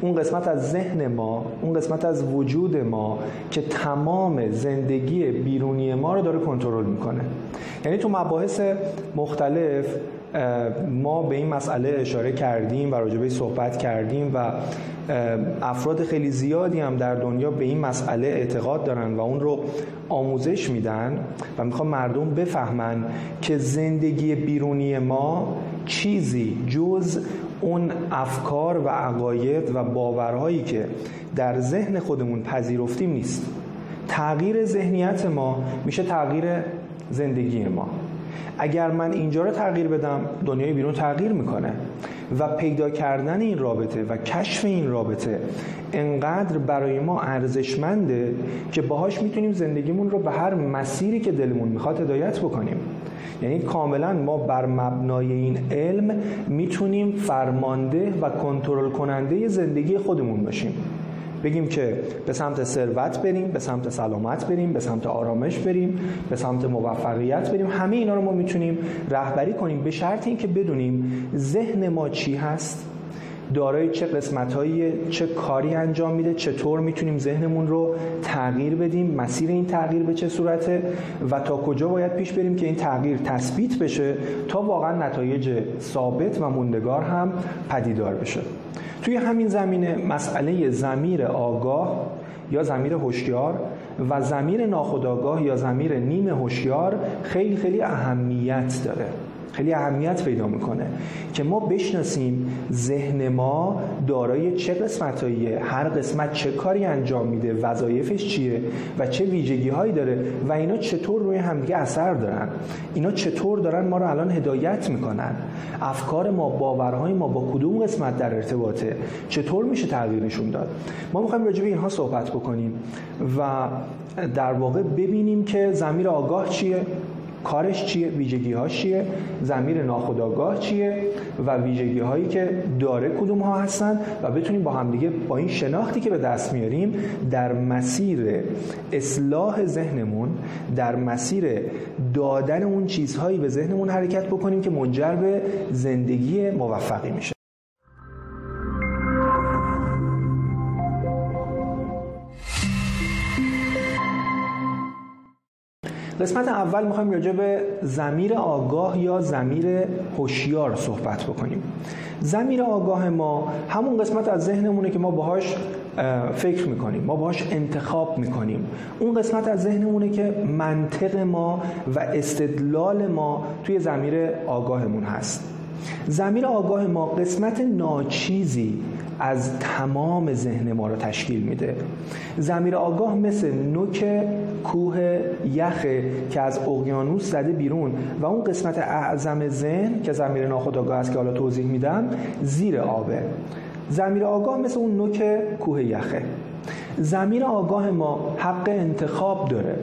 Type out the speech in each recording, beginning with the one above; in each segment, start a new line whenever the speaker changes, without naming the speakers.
اون قسمت از ذهن ما اون قسمت از وجود ما که تمام زندگی بیرونی ما رو داره کنترل می‌کنه. یعنی تو مباحث مختلف ما به این مسئله اشاره کردیم و راجبه صحبت کردیم و افراد خیلی زیادی هم در دنیا به این مسئله اعتقاد دارن و اون رو آموزش میدن و می‌خوان مردم بفهمن که زندگی بیرونی ما چیزی جز اون افکار و عقاید و باورهایی که در ذهن خودمون پذیرفتیم نیست. تغییر ذهنیت ما میشه تغییر زندگی ما. اگر من اینجا رو تغییر بدم دنیای بیرون تغییر می‌کنه. و پیدا کردن این رابطه و کشف این رابطه انقدر برای ما ارزشمنده که باهاش می‌تونیم زندگیمون رو به هر مسیری که دلمون می‌خواد هدایت بکنیم. یعنی کاملا ما بر مبنای این علم می‌تونیم فرمانده و کنترل کننده زندگی خودمون باشیم. بگیم که به سمت ثروت بریم به سمت سلامت بریم به سمت آرامش بریم به سمت موفقیت بریم. همه اینا رو ما می‌تونیم رهبری کنیم. به شرط اینکه بدونیم ذهن ما چی هست دارای چه قسمتهایی چه کاری انجام میده چطور می‌تونیم ذهنمون رو تغییر بدیم مسیر این تغییر به چه صورته و تا کجا باید پیش بریم که این تغییر تثبیت بشه تا واقعا نتایج ثابت و موندگار هم پدیدار بشه. توی همین زمینه مسئله زمیر آگاه یا زمیر هوشیار و زمیر ناخودآگاه یا زمیر نیم هوشیار خیلی خیلی اهمیت داره. خیلی اهمیت پیدا می‌کنه که ما بشناسیم ذهن ما دارای چه قسمتایی هر قسمت چه کاری انجام میده وظایفش چیه و چه ویژگی هایی داره و اینا چطور روی همدیگه اثر دارن. اینا چطور دارن ما رو الان هدایت می‌کنن. افکار ما باورهای ما با کدوم قسمت در ارتباطه؟ چطور میشه تغییرشون داد؟ ما می‌خوایم راجع به اینها صحبت بکنیم و در واقع ببینیم که زمیر آگاه چیه کارش چیه ویژگی چیه زمیر ناخودآگاه چیه و ویژگی هایی که داره کدوم ها هستن و بتونیم با همدیگه با این شناختی که به دست میاریم در مسیر اصلاح ذهنمون در مسیر دادن اون چیزهایی به ذهنمون حرکت بکنیم که منجر به زندگی موفقی میشه. قسمت اول می‌خوایم راجع به زمیر آگاه یا زمیر هوشیار صحبت بکنیم. زمیر آگاه ما همون قسمت از ذهنمونه که ما باهاش فکر می‌کنیم ما باهاش انتخاب می‌کنیم. اون قسمت از ذهنمونه که منطق ما و استدلال ما توی زمیر آگاهمون هست. زمیر آگاه ما قسمت ناچیزی از تمام ذهن ما رو تشکیل میده. زمیر آگاه مثل نوک کوه یخه که از اقیانوس زده بیرون و اون قسمت اعظم ذهن که زمیر ناخودآگاه است که حالا توضیح میدم زیر آبه. زمیر آگاه مثل اون نوک کوه یخه. زمیر آگاه ما حق انتخاب داره.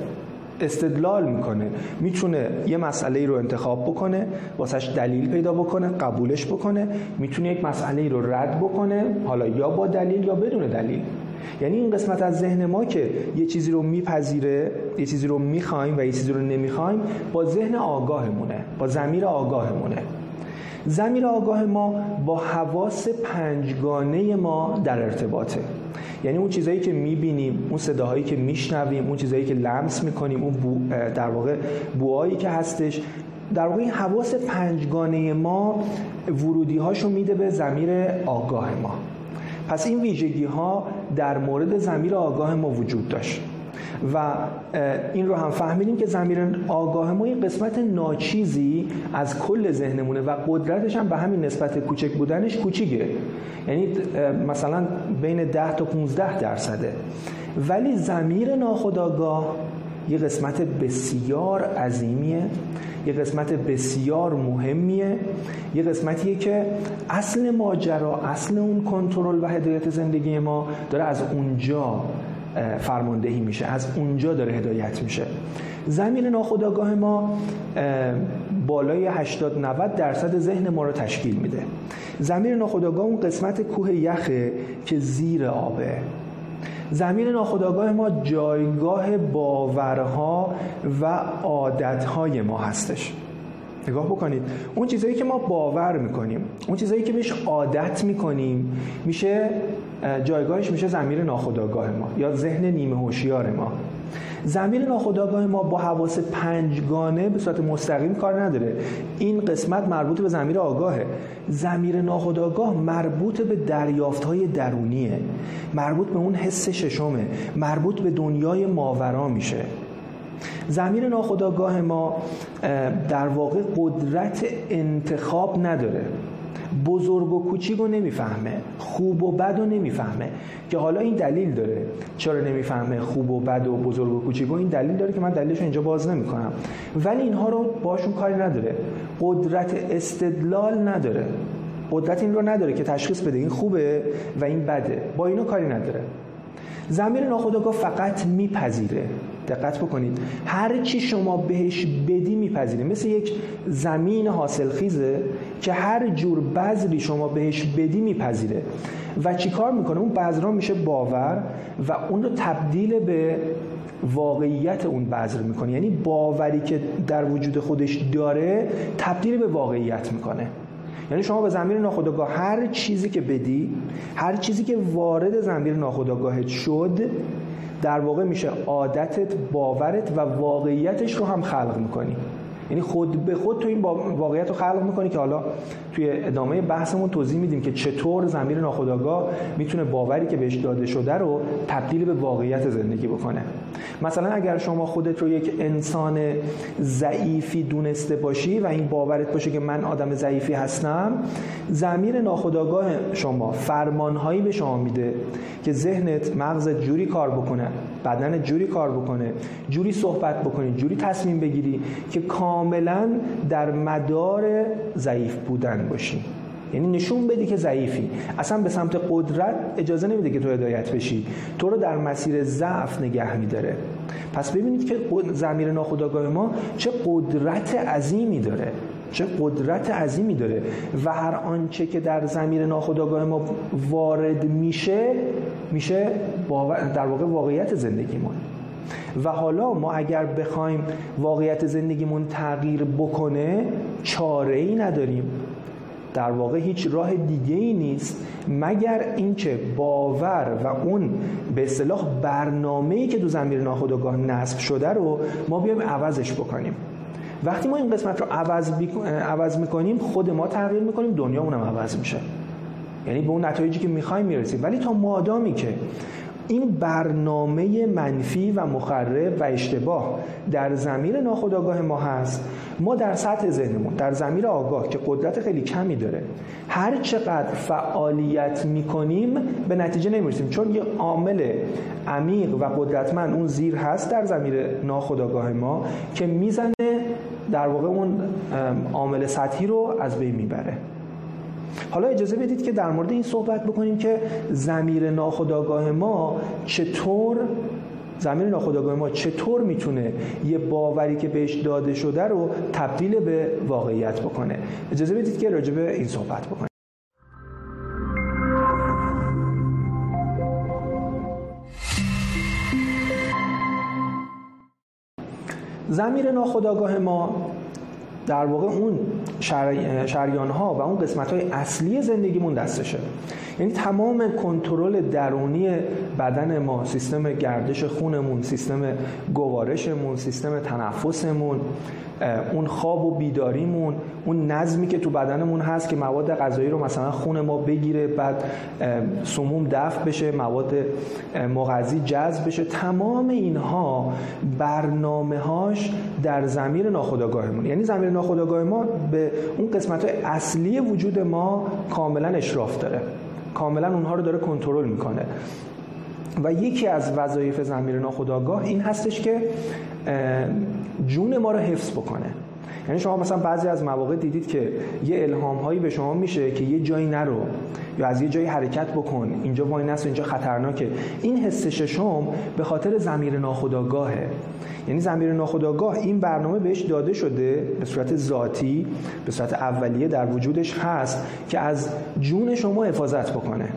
استدلال می‌کنه. می‌تونه یه مسئله رو انتخاب بکنه واسش دلیل پیدا بکنه قبولش بکنه می‌تونه یک مسئله رو رد بکنه حالا یا با دلیل یا بدون دلیل. یعنی این قسمت از ذهن ما که یه چیزی رو میپذیره یه چیزی رو می‌خوایم و یه چیزی رو نمی‌خوایم با ذهن آگاهمونه با زمیر آگاهمونه. زمیر آگاه ما با حواس پنجگانه ما در ارتباطه. یعنی اون چیزایی که می‌بینیم اون صداهایی که میشنویم اون چیزایی که لمس می‌کنیم اون بو در واقع بوهایی که هستش در واقع این حواس پنجگانه ما ورودی هاشو میده به زمیر آگاه ما. پس این ویژگی ها در مورد زمیر آگاه ما وجود داشت. و این رو هم فهمیدیم که زمیر آگاه ما این قسمت ناچیزی از کل ذهنمونه و قدرتش هم به همین نسبت کوچک بودنش کوچیکه. یعنی مثلا بین 10 تا 15 درصده. ولی زمیر ناخودآگاه یه قسمت بسیار عظیمیه یه قسمت بسیار مهمیه یه قسمتیه که اصل ماجرا اصل اون کنترل و هدایت زندگی ما داره از اونجا فرماندهی میشه. از اونجا داره هدایت میشه. زمین ناخودآگاه ما بالای 80 90 درصد ذهن ما رو تشکیل میده. زمین ناخودآگاه اون قسمت کوه یخه که زیر آبه. زمین ناخودآگاه ما جایگاه باورها و عادتهای ما هستش. نگاه بکنید. اون چیزهایی که ما باور می‌کنیم اون چیزهایی که بهش عادت می‌کنیم میشه جایگاهش میشه زمیر ناخودآگاه ما یا ذهن نیمه هوشیار ما. زمیر ناخودآگاه ما با حواس پنجگانه به صورت مستقیم کار نداره. این قسمت مربوط به زمیر آگاهه. زمیر ناخودآگاه مربوط به دریافت های درونیه. مربوط به اون حس ششمه. مربوط به دنیای ماورا میشه. زمیر ناخودآگاه ما در واقع قدرت انتخاب نداره. بزرگ و کوچیک رو نمی‌فهمه خوب و بد رو نمی‌فهمه که حالا این دلیل داره. چرا نمی‌فهمه خوب و بد و بزرگ و کوچیک؟ این دلیل داره که من دلیلش اینجا باز نمی‌کنم. ولی اینها رو باشون کاری نداره. قدرت استدلال نداره. قدرت این رو نداره که تشخیص بده این خوبه و این بده. با اینو کاری نداره. زمیر ناخودآگاه فقط میپذیره. دقت بکنید. هر چی شما بهش بدی میپذیره مثل یک زمین حاصلخیزه که هر جور بذری شما بهش بدی میپذیره. و چیکار می‌کنه؟ اون بذرها میشه باور و اون رو تبدیل به واقعیت اون بذر می‌کنه. یعنی باوری که در وجود خودش داره تبدیل به واقعیت می‌کنه. یعنی شما به زمین ناخودآگاه هر چیزی که بدی هر چیزی که وارد زمین ناخودآگاهت شد در واقع میشه عادتت باورت و واقعیتش رو هم خلق می‌کنی. یعنی خود به خود تو این واقعیت رو خلق می‌کنی که حالا توی ادامه بحثمون توضیح میدیم که چطور زمین ناخودآگاه می‌تونه باوری که بهش داده شده رو تبدیل به واقعیت زندگی بکنه. مثلا اگر شما خودت رو یک انسان ضعیفی دونسته باشی و این باورت باشه که من آدم ضعیفی هستم زمیر ناخودآگاه شما فرمانهایی به شما میده که ذهنت مغزت جوری کار بکنه. بدنت جوری کار بکنه جوری صحبت بکنی جوری تصمیم بگیری که کاملا در مدار ضعیف بودن باشی. یعنی نشون بدی که ضعیفی. اصلا به سمت قدرت اجازه نمیده که تو هدایت بشی. تو رو در مسیر ضعف نگه میداره. پس ببینید که زمیر ناخودآگاه ما چه قدرت عظیمی داره. چه قدرت عظیمی داره. و هر آنچه که در زمیر ناخودآگاه ما وارد میشه میشه در واقع واقعیت زندگیمون. و حالا ما اگر بخوایم واقعیت زندگیمون تغییر بکنه چاره ای نداریم. در واقع هیچ راه دیگه ای نیست. مگر اینکه باور و اون به اصطلاح برنامه‌ای که دو زمیر ناخودآگاه نصب شده رو ما بیایم عوضش بکنیم. وقتی ما این قسمت رو عوض, عوض می‌کنیم خود ما تغییر می‌کنیم دنیا هم عوض میشه. یعنی به اون نتایجی که می‌خوایم می‌رسیم. ولی تا مادامی که این برنامه منفی و مخرب و اشتباه در زمیر ناخودآگاه ما هست ما در سطح ذهنمون در زمیر آگاه که قدرت خیلی کمی داره هر چقدر فعالیت می‌کنیم به نتیجه نمی‌رسیم. چون یه عامل عمیق و قدرتمند اون زیر هست در زمیر ناخودآگاه ما که می‌زنه در واقع اون عامل سطحی رو از بین می‌بره. حالا اجازه بدید که در مورد این صحبت بکنیم که زمیر ناخودآگاه ما چطور زمیر ناخودآگاه ما چطور می‌تونه یه باوری که بهش داده شده رو تبدیل به واقعیت بکنه. اجازه بدید که راجع این صحبت بکنیم. زمیر ناخودآگاه ما در واقع اون شریان ها و اون قسمت های اصلی زندگیمون دستشه. یعنی تمام کنترل درونی بدن ما سیستم گردش خونمون سیستم گوارشمون سیستم تنفسمون اون خواب و بیداریمون اون نظمی که تو بدنمون هست که مواد غذایی رو مثلا خون ما بگیره بعد سموم دفع بشه مواد مغذی جذب بشه. تمام اینها برنامه هاش در زمیر ناخودآگاهمون. یعنی زمیر ناخودآگاه ما به اون قسمت های اصلی وجود ما کاملا اشراف داره. کاملا اونها رو داره کنترل می‌کنه. و یکی از وظایف زمیر ناخودآگاه این هستش که جون ما رو حفظ بکنه. یعنی شما مثلا بعضی از مواقع دیدید که یه الهام هایی به شما میشه که یه جایی نرو یا از یه جایی حرکت بکن. اینجا وای نست اینجا خطرناکه. این حس ششم به خاطر زمیر ناخودآگاهه. یعنی زمیر ناخودآگاه این برنامه بهش داده شده به صورت ذاتی به صورت اولیه در وجودش هست که از جون شما حفاظت بکنه.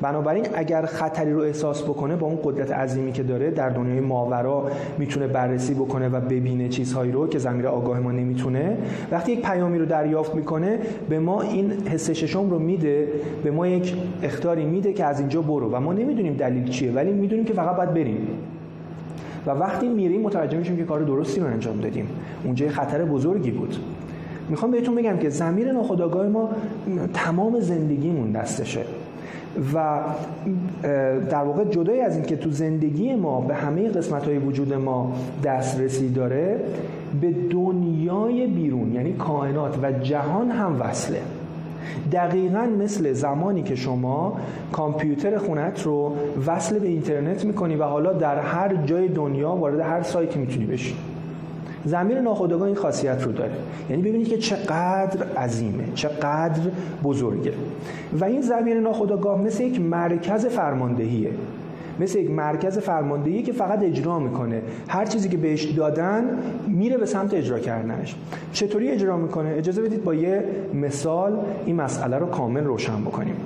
بنابراین اگر خطری رو احساس بکنه با اون قدرت عظیمی که داره در دنیای ماورا می‌تونه بررسی بکنه و ببینه چیزهایی رو که زمیر آگاه ما نمی‌تونه. وقتی یک پیامی رو دریافت می‌کنه به ما این حس ششم رو میده به ما یک اختاری میده که از اینجا برو و ما نمی‌دونیم دلیل چیه ولی می‌دونیم که فقط باید بریم. و وقتی میریم متوجه میشیم که کار درستی رو انجام دادیم. اونجا خطر بزرگی بود. می‌خوام بهتون بگم که زمیر ناخودآگاه ما تمام زندگیمون دستشه. و در واقع جدای از اینکه تو زندگی ما به همه قسمت های وجود ما دسترسی داره به دنیای بیرون یعنی کائنات و جهان هم وصله. دقیقا مثل زمانی که شما کامپیوتر خونت رو وصل به اینترنت می‌کنی و حالا در هر جای دنیا وارد هر سایتی می‌تونی بشی. زمیر ناخودآگاه این خاصیت رو داره. یعنی ببینید که چقدر عظیمه چقدر بزرگه. و این زمیر ناخودآگاه مثل یک مرکز فرماندهیه. مثل یک مرکز فرماندهی که فقط اجرا می‌کنه. هر چیزی که بهش دادن میره به سمت اجرا کردنش. چطوری اجرا می‌کنه؟ اجازه بدید با یه مثال این مسئله رو کامل روشن بکنیم.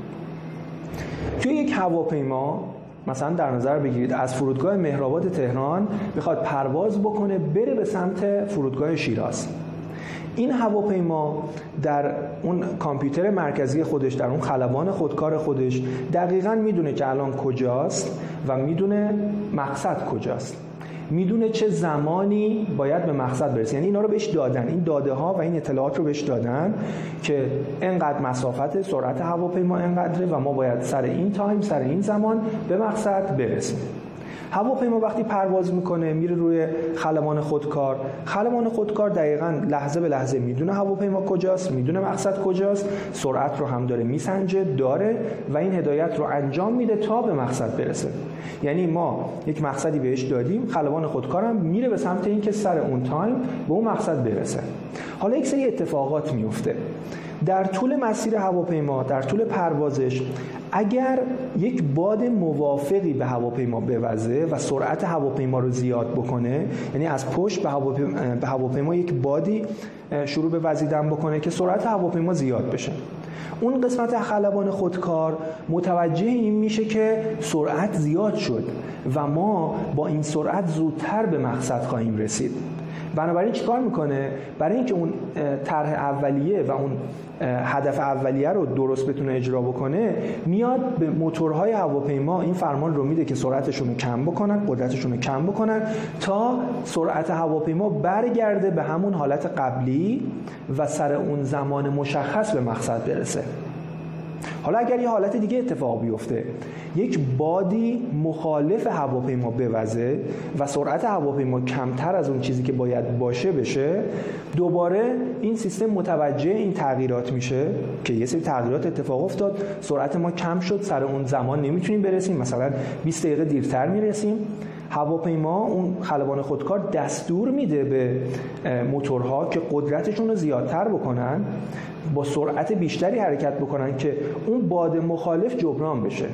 توی یک هواپیما مثلا در نظر بگیرید از فرودگاه مهرآباد تهران بخواد پرواز بکنه بره به سمت فرودگاه شیراز. این هواپیما در اون کامپیوتر مرکزی خودش در اون خلبان خودکار خودش دقیقا می‌دونه که الان کجاست و می‌دونه مقصد کجاست. می‌دونه چه زمانی باید به مقصد برسه. یعنی اینا رو بهش دادن. این داده ها و این اطلاعات رو بهش دادن که انقدر مسافت سرعت هواپیما انقدره و ما باید سر این تایم سر این زمان به مقصد برسیم. هواپیما وقتی پرواز می‌کنه میره روی خلبان خودکار. خلبان خودکار دقیقا لحظه به لحظه می‌دونه هواپیما کجاست می‌دونه مقصد کجاست سرعت رو هم داره میسنجه داره و این هدایت رو انجام میده تا به مقصد برسه. یعنی ما یک مقصدی بهش دادیم خلبان خودکارم میره به سمت اینکه سر اون تایم به اون مقصد برسه. حالا یک سری اتفاقات میفته در طول مسیر هواپیما در طول پروازش اگر یک باد موافقی به هواپیما بوزه و سرعت هواپیما رو زیاد بکنه یعنی از پشت به هواپیما, یک بادی شروع به وزیدن بکنه که سرعت هواپیما زیاد بشه. اون قسمت خلبان خودکار متوجه این میشه که سرعت زیاد شد و ما با این سرعت زودتر به مقصد خواهیم رسید. بنابراین چیکار می‌کنه؟ برای اینکه اون طرح اولیه و اون هدف اولیه رو درست بتونه اجرا بکنه میاد به موتورهای هواپیما این فرمان رو میده که سرعتشون رو کم بکنن قدرتشون رو کم بکنن تا سرعت هواپیما برگرده به همون حالت قبلی و سر اون زمان مشخص به مقصد برسه. حالا اگر یه حالت دیگه اتفاق بیفته یک بادی مخالف هواپیما بوزه و سرعت هواپیما کمتر از اون چیزی که باید باشه بشه دوباره این سیستم متوجه این تغییرات میشه که یه سری تغییرات اتفاق افتاد سرعت ما کم شد سر اون زمان نمی‌تونیم برسیم مثلا 20 دقیقه دیرتر می‌رسیم. هواپیما اون خلبان خودکار دستور میده به موتورها که قدرتشون رو زیادتر بکنن با سرعت بیشتری حرکت بکنن که اون باد مخالف جبران بشه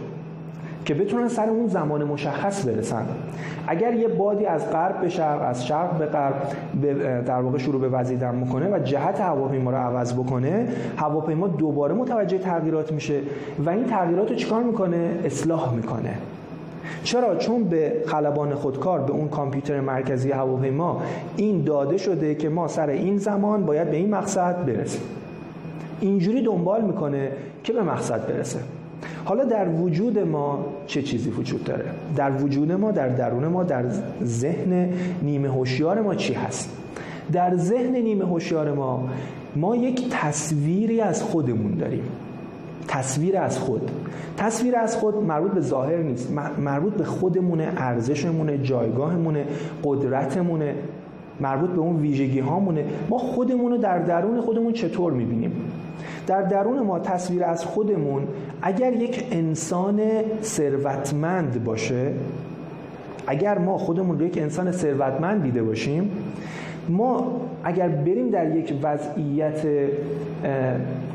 که بتونن سر اون زمان مشخص برسن. اگر یه بادی از غرب به شرق از شرق به غرب در واقع شروع به وزیدن می‌کنه و جهت هواپیما رو عوض بکنه هواپیما دوباره متوجه تغییرات میشه. و این تغییرات رو چیکار می‌کنه؟ اصلاح می‌کنه. چرا؟ چون به خلبان خودکار به اون کامپیوتر مرکزی هواپیما این داده شده که ما سر این زمان باید به این مقصد برسیم. اینجوری دنبال می‌کنه که به مقصد برسه. حالا در وجود ما چه چیزی وجود داره؟ در وجود ما در درون ما در ذهن نیمه هوشیار ما چی هست؟ در ذهن نیمه هوشیار ما ما یک تصویری از خودمون داریم. تصویر از خود. تصویر از خود مربوط به ظاهر نیست. مربوط به خودمونه ارزشمونه جایگاهمونه قدرتمونه. مربوط به اون ویژگی هامونه ما خودمون رو در درون خودمون چطور می‌بینیم؟ در درون ما تصویر از خودمون اگر یک انسان ثروتمند باشه اگر ما خودمون رو یک انسان ثروتمند دیده باشیم ما اگر بریم در یک وضعیت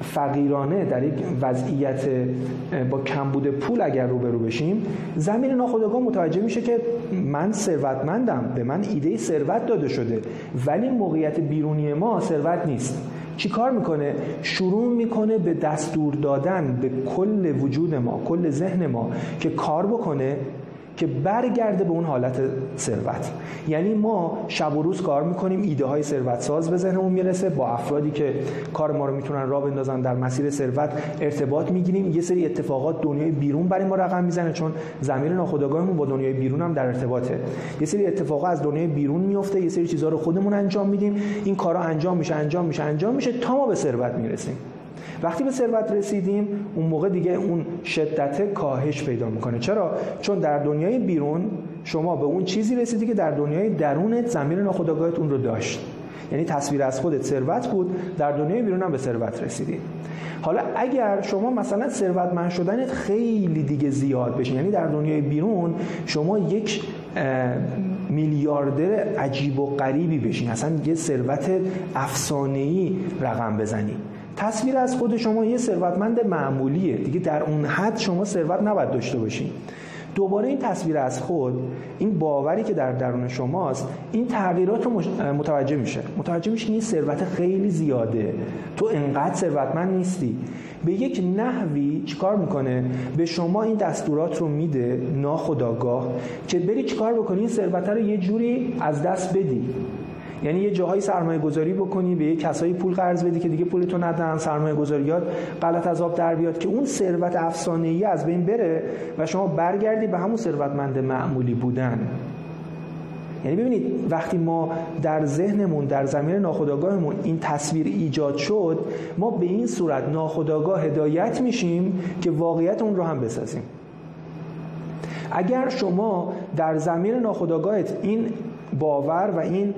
فقیرانه در یک وضعیت با کمبود پول اگر روبرو بشیم زمین ناخودآگاه متوجه میشه که من ثروتمندم به من ایده ثروت داده شده ولی موقعیت بیرونی ما ثروت نیست. چیکار می‌کنه؟ شروع می‌کنه به دستور دادن به کل وجود ما کل ذهن ما که کار بکنه که برگرده به اون حالت ثروت. یعنی ما شب و روز کار می‌کنیم ایده های ثروت ساز به ذهنمون می‌رسه با افرادی که کار ما رو می‌تونن راه بندازن در مسیر ثروت ارتباط می‌گیریم. یه سری اتفاقات دنیای بیرون برای ما رقم می‌زنه چون زمین ناخودآگاهمون با دنیای بیرون هم در ارتباطه. یه سری اتفاقات از دنیای بیرون میفته یه سری چیزها رو خودمون انجام میدیم. این کارا انجام میشه انجام میشه انجام میشه تا ما به ثروت می‌رسیم. وقتی به ثروت رسیدیم اون موقع دیگه اون شدت کاهش پیدا می‌کنه. چرا؟ چون در دنیای بیرون شما به اون چیزی رسیدی که در دنیای درونت زمین ناخودآگاهت اون رو داشت. یعنی تصویر از خودت ثروت بود در دنیای بیرون هم به ثروت رسیدی. حالا اگر شما مثلا ثروتمند شدنت خیلی دیگه زیاد بشه یعنی در دنیای بیرون شما یک میلیاردر عجیب و غریبی بشین. اصلا یه ثروت افسانه‌ای رقم بزنی. تصویر از خود شما یه ثروتمند معمولیه. دیگه در اون حد شما ثروت نباید داشته باشین. دوباره این تصویر از خود این باوری که در درون شماست این تغییرات رو متوجه میشه. متوجه میشه این ثروت خیلی زیاده. تو انقدر ثروتمند نیستی. به یک نحوی چیکار می‌کنه؟ به شما این دستورات رو میده ناخداگاه که بری چیکار بکنی؟ این ثروت رو یه جوری از دست بدی. یعنی یه جاهایی سرمایه گذاری بکنی به یه کسایی پول قرض بدی که دیگه پولتو ندن سرمایه گذاریات غلط از آب در بیاد که اون ثروت افسانه ای از بین بره و شما برگردی به همون ثروتمند معمولی بودن. یعنی ببینید وقتی ما در ذهنمون در زمین ناخودآگاهمون این تصویر ایجاد شد ما به این صورت ناخودآگاه هدایت میشیم که واقعیت اون رو هم بسازیم. اگر شما در زمین ناخودآگاهت این باور و این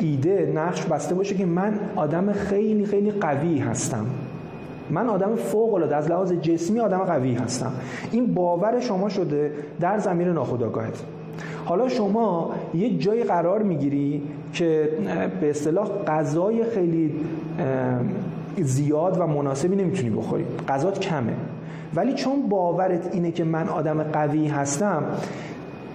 ایده نقش بسته باشه که من آدم خیلی خیلی قوی هستم. من آدم فوق العاده از لحاظ جسمی آدم قوی هستم. این باور شما شده در زمین ناخودآگاهت. حالا شما یه جای قرار می‌گیری که به اصطلاح غذای خیلی زیاد و مناسبی نمی‌تونی بخوری. غذات کمه. ولی چون باورت اینه که من آدم قوی هستم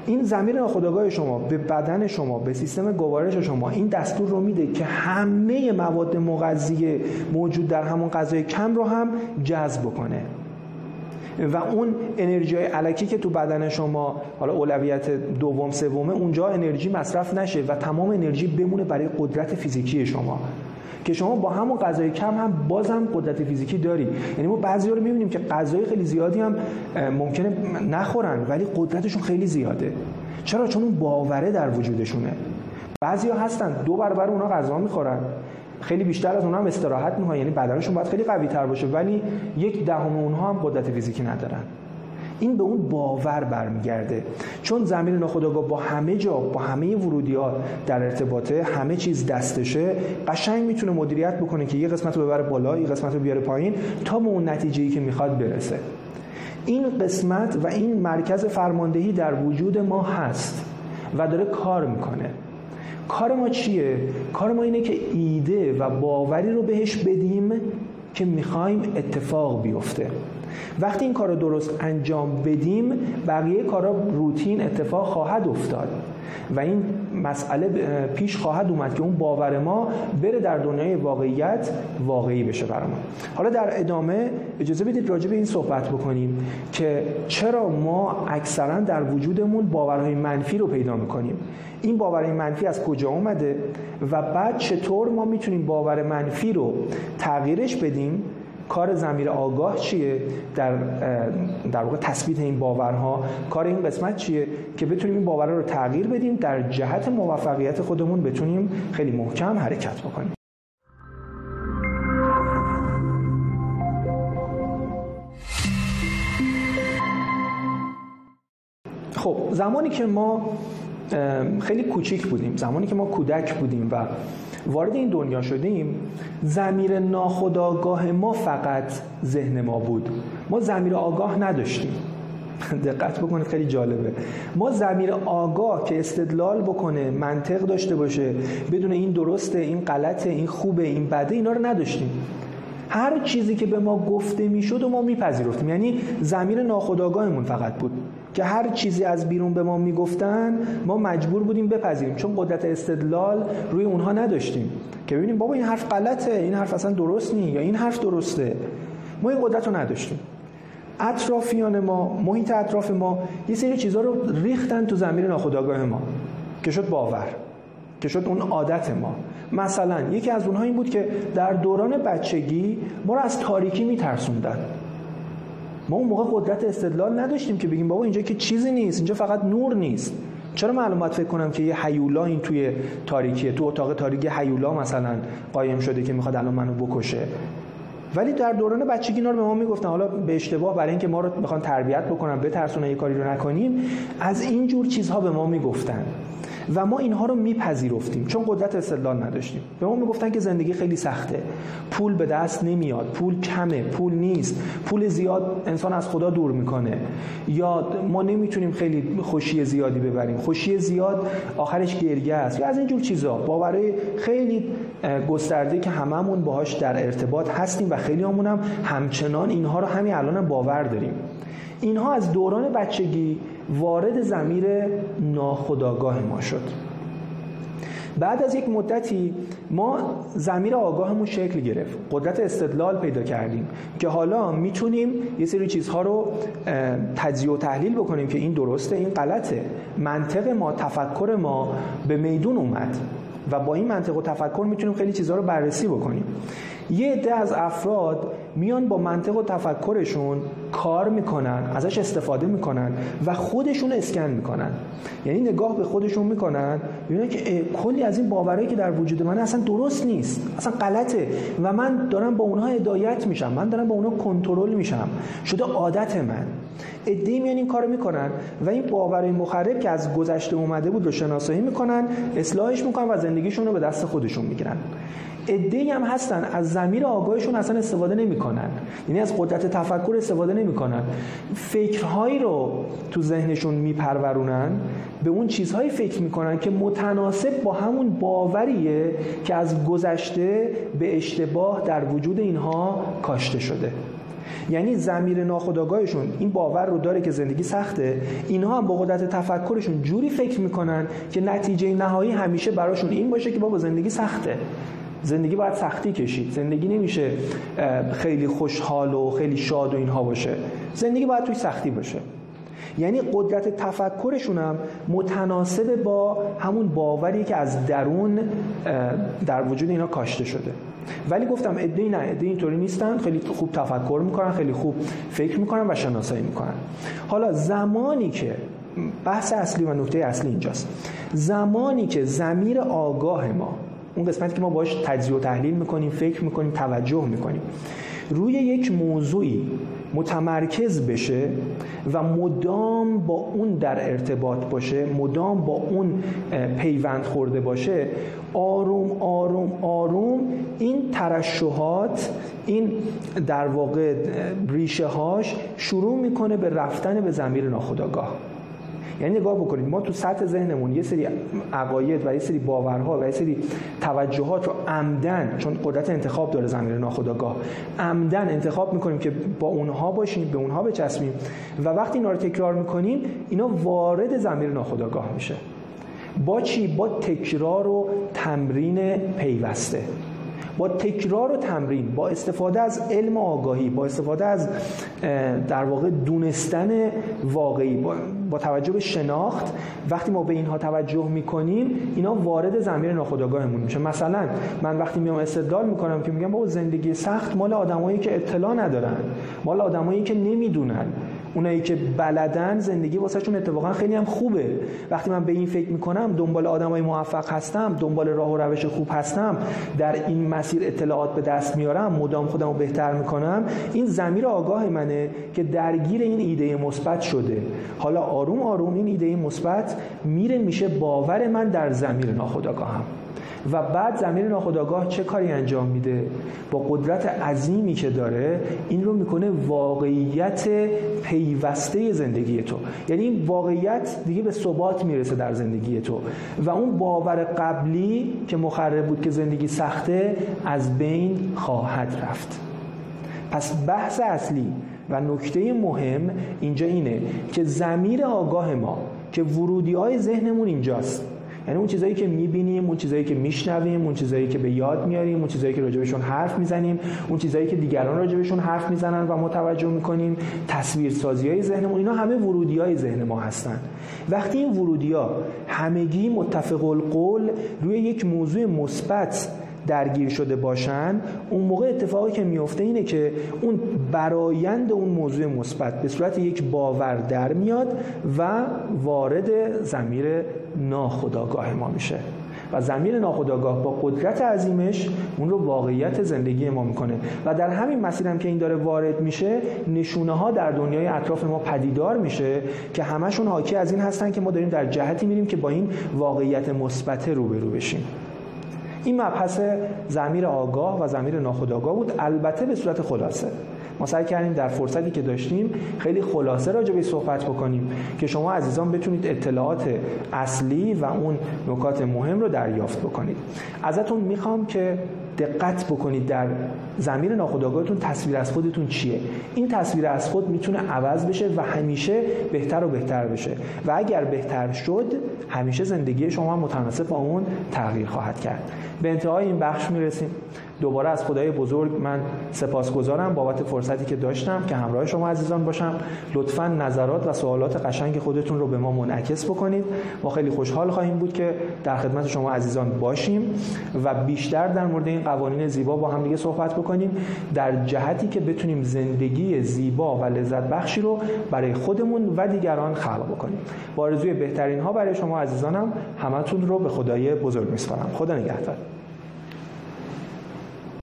این زمین ناخودآگاه شما به بدن شما به سیستم گوارش شما این دستور رو میده که همه مواد مغذی موجود در همون غذای کم رو هم جذب کنه و اون انرژی های علکی که تو بدن شما حالا اولویت دوم سومه اونجا انرژی مصرف نشه و تمام انرژی بمونه برای قدرت فیزیکی شما. که شما با همون غذای کم هم بازم قدرت فیزیکی داری. یعنی ما بعضی رو می‌بینیم که غذای خیلی زیادی هم ممکنه نخورن ولی قدرتشون خیلی زیاده. چرا؟ چون اون باوره در وجودشونه. بعضی ها هستن دو برابر اونا غذا می‌خورن. خیلی بیشتر از اونها هم استراحت می‌کنن. یعنی بدنشون باید خیلی قوی تر باشه ولی یک دهم اونها هم قدرت فیزیکی ندارن. این به اون باور برمیگرده. چون زمین ناخودآگاه با همه جا با همه ورودیات در ارتباطه همه چیز دستشه قشنگ می‌تونه مدیریت بکنه که یه قسمت رو ببره بالا یه قسمت رو بیاره پایین تا به اون نتیجه که می‌خواد برسه. این قسمت و این مرکز فرماندهی در وجود ما هست و داره کار می‌کنه. کار ما چیه؟ کار ما اینه که ایده و باوری رو بهش بدیم که می‌خوایم اتفاق بیفته. وقتی این کار رو درست انجام بدیم بقیه کارا روتین اتفاق خواهد افتاد. و این مسئله پیش خواهد اومد که اون باور ما بره در دنیای واقعیت واقعی بشه برامون حالا در ادامه اجازه بدید راجع به این صحبت بکنیم که چرا ما اکثرا در وجودمون باورهای منفی رو پیدا می‌کنیم. این باورهای منفی از کجا اومده و بعد چطور ما می‌تونیم باور منفی رو تغییرش بدیم کار زمیر آگاه چیه در در واقع تثبیت این باورها؟ کار این قسمت چیه که بتونیم این باورها رو تغییر بدیم در جهت موفقیت خودمون بتونیم خیلی محکم حرکت بکنیم. خب زمانی که ما خیلی کوچیک بودیم زمانی که ما کودک بودیم و وارد این دنیا شدیم زمیر ناخداگاه ما فقط ذهن ما بود. ما زمیر آگاه نداشتیم. دقت بکنید خیلی جالبه. ما زمیر آگاه که استدلال بکنه منطق داشته باشه بدون این درسته این غلطه این خوبه این بده اینا رو نداشتیم. هر چیزی که به ما گفته می‌شد و ما میپذیرفتیم. یعنی زمیر ناخودآگاهمون فقط بود. که هر چیزی از بیرون به ما می‌گفتن ما مجبور بودیم بپذیریم. چون قدرت استدلال روی اونها نداشتیم. که ببینیم بابا این حرف غلطه این حرف اصلا درست نی یا این حرف درسته. ما این قدرت رو نداشتیم. اطرافیان ما محیط اطراف ما یه سری چیزها رو ریختن تو زمین ناخودآگاه ما که شد باور که شد اون عادت ما. مثلا یکی از اونها این بود که در دوران بچگی ما رو از تاریکی میترسوندن. ما اون موقع قدرت استدلال نداشتیم که بگیم بابا اینجا که چیزی نیست اینجا فقط نور نیست. چرا معلومات فکر کنم که یه حیولا این توی تاریکیه تو اتاق تاریکی حیولا مثلا قایم شده که می‌خواد الان منو بکشه؟ ولی در دوران بچگی اینا رو به ما می‌گفتن حالا به اشتباه برای اینکه ما رو می‌خوان تربیت بکنن بترسونن یه کاری رو نکنیم از این جور چیزها به ما می‌گفتن. و ما اینها رو میپذیرفتیم. چون قدرت استدلال نداشتیم. به ما می‌گفتن که زندگی خیلی سخته. پول به دست نمیاد. پول کمه. پول نیست. پول زیاد انسان از خدا دور می‌کنه. یا ما نمی‌تونیم خیلی خوشی زیادی ببریم. خوشی زیاد آخرش گریه است. یا از اینجور چیزا. باورای خیلی گسترده که هممون باهاش در ارتباط هستیم و خیلی همون همچنان اینها رو همین الان هم باور داریم. اینها از دوران بچگی وارد زمیر ناخداگاه ما شد. بعد از یک مدتی ما زمیر آگاهمون شکل گرفت. قدرت استدلال پیدا کردیم که حالا می‌تونیم یه سری چیزها رو تجزیه و تحلیل بکنیم که این درسته این غلطه. منطق ما تفکر ما به میدون اومد و با این منطق و تفکر می‌تونیم خیلی چیزها رو بررسی بکنیم. یه عده از افراد میان با منطق و تفکرشون کار می‌کنن ازش استفاده می‌کنن و خودشون اسکن می‌کنن. یعنی نگاه به خودشون می‌کنن می‌بینن که کلی از این باورایی که در وجود من اصلا درست نیست اصلا غلطه و من دارم با اونها هدایت میشم من دارم با اونها کنترل میشم. شده عادت من. ادعی میان این کارو می‌کنن و این باورهای مخرب که از گذشته اومده بود رو شناسایی می‌کنن اصلاحش می‌کنن و زندگیشون رو به دست خودشون می‌گیرن. ادعی هم هستن از زمیر آگاهشون اصلا استفاده نمی‌کنن. یعنی از قدرت تفکر استفاده نمی‌کنن. فکرهایی رو تو ذهنشون میپرورونن به اون چیزهایی فکر می‌کنن که متناسب با همون باوریه که از گذشته به اشتباه در وجود اینها کاشته شده. یعنی زمیر ناخودآگاهشون این باور رو داره که زندگی سخته. اینها هم با قدرت تفکرشون جوری فکر می‌کنن که نتیجه نهایی همیشه براشون این باشه که بابا زندگی سخته. زندگی باید سختی کشید. زندگی نمیشه خیلی خوشحال و خیلی شاد و اینها باشه. زندگی باید توی سختی باشه. یعنی قدرت تفکرشون هم متناسب با همون باوری که از درون در وجود اینا کاشته شده. ولی گفتم ادعی نه ادعی اینطوری نیستن. خیلی خوب تفکر می‌کنن خیلی خوب فکر می‌کنن و شناسایی می‌کنن. حالا زمانی که بحث اصلی و نکته اصلی اینجاست. زمانی که زمیر آگاه ما اون قسمتی که ما باش تجزیه و تحلیل می‌کنیم فکر می‌کنیم توجه می‌کنیم روی یک موضوعی متمرکز بشه و مدام با اون در ارتباط باشه مدام با اون پیوند خورده باشه آروم آروم آروم این ترشحات این در واقع ریشه هاش شروع می‌کنه به رفتن به زمیر ناخودآگاه. یعنی نگاه بکنید ما تو سطح ذهنمون یه سری عقاید و یه سری باورها و یه سری توجهات رو عمدن چون قدرت انتخاب داره زمین ناخودآگاه عمدن انتخاب می‌کنیم که با اونها باشیم به اونها بچسبیم و وقتی اینا رو تکرار می‌کنیم اینا وارد زمین ناخودآگاه میشه. با چی؟ با تکرار و تمرین پیوسته. با تکرار و تمرین با استفاده از علم و آگاهی با استفاده از در واقع دونستن واقعی با, توجه به شناخت وقتی ما به اینها توجه می‌کنیم اینا وارد زمین ناخودآگاهمون میشه. مثلا من وقتی میام استدلال می‌کنم که میگم با زندگی سخت مال آدمایی که اطلاع ندارن مال آدمایی که نمی‌دونن. اونایی که بلدن زندگی واسهشون اتفاقا خیلی هم خوبه. وقتی من به این فکر می‌کنم دنبال آدمای موفق هستم دنبال راه و روش خوب هستم در این مسیر اطلاعات به دست میارم مدام خودم رو بهتر می‌کنم این زمیر آگاه منه که درگیر این ایده مثبت شده. حالا آروم آروم این ایده مثبت میره میشه باور من در زمیر ناخودآگاهم. و بعد زمین ناخودآگاه چه کاری انجام میده؟ با قدرت عظیمی که داره این رو می‌کنه واقعیت پیوسته زندگی تو. یعنی این واقعیت دیگه به ثبات می‌رسه در زندگی تو. و اون باور قبلی که مخرب بود که زندگی سخته از بین خواهد رفت. پس بحث اصلی و نکته مهم اینجا اینه که زمیر آگاه ما که ورودی های ذهنمون اینجاست. یعنی اون چیزایی که می‌بینیم اون چیزایی که میشنویم اون چیزایی که به یاد میاریم اون چیزایی که راجبشون حرف می‌زنیم اون چیزایی که دیگران راجبشون حرف می‌زنن و متوجه می‌کنیم تصویرسازی های ذهنمون اینا همه ورودی های ذهن ما هستن. وقتی این ورودی ها همگی متفق القول روی یک موضوع مثبت درگیر شده باشن اون موقع اتفاقی که میفته اینه که اون برایند اون موضوع مثبت به صورت یک باور در میاد و وارد زمیر ناخودآگاه ما میشه. و زمین ناخودآگاه با قدرت عظیمش اون رو واقعیت زندگی ما می‌کنه. و در همین مسیر هم که این داره وارد میشه نشونه ها در دنیای اطراف ما پدیدار میشه که همشون حاکی از این هستن که ما داریم در جهتی میریم که با این واقعیت مثبت روبرو بشیم. این مبحث زمیر آگاه و زمیر ناخودآگاه بود. البته به صورت خلاصه. ما سعی کردیم در فرصتی که داشتیم خیلی خلاصه راجع به صحبت بکنیم که شما عزیزان بتونید اطلاعات اصلی و اون نکات مهم رو دریافت بکنید. ازتون می‌خوام که دقت بکنید در زمین ناخودآگاهتون تصویر از خودتون چیه؟ این تصویر از خود می‌تونه عوض بشه و همیشه بهتر و بهتر بشه. و اگر بهتر شد همیشه زندگی شما متناسب با اون تغییر خواهد کرد. به انتهای این بخش می‌رسیم. دوباره از خدای بزرگ من سپاسگزارم بابت فرصتی که داشتم که همراه شما عزیزان باشم. لطفا نظرات و سوالات قشنگ خودتون رو به ما منعکس بکنید. ما خیلی خوشحال خواهیم بود که در خدمت شما عزیزان باشیم و بیشتر در مورد این قوانین زیبا با هم دیگه صحبت بکنیم. در جهتی که بتونیم زندگی زیبا و لذت بخشی رو برای خودمون و دیگران خلق بکنیم. با آرزوی بهترین ها برای شما عزیزانم همتون رو به خدای بزرگ میسپارم. خدا نگهدار.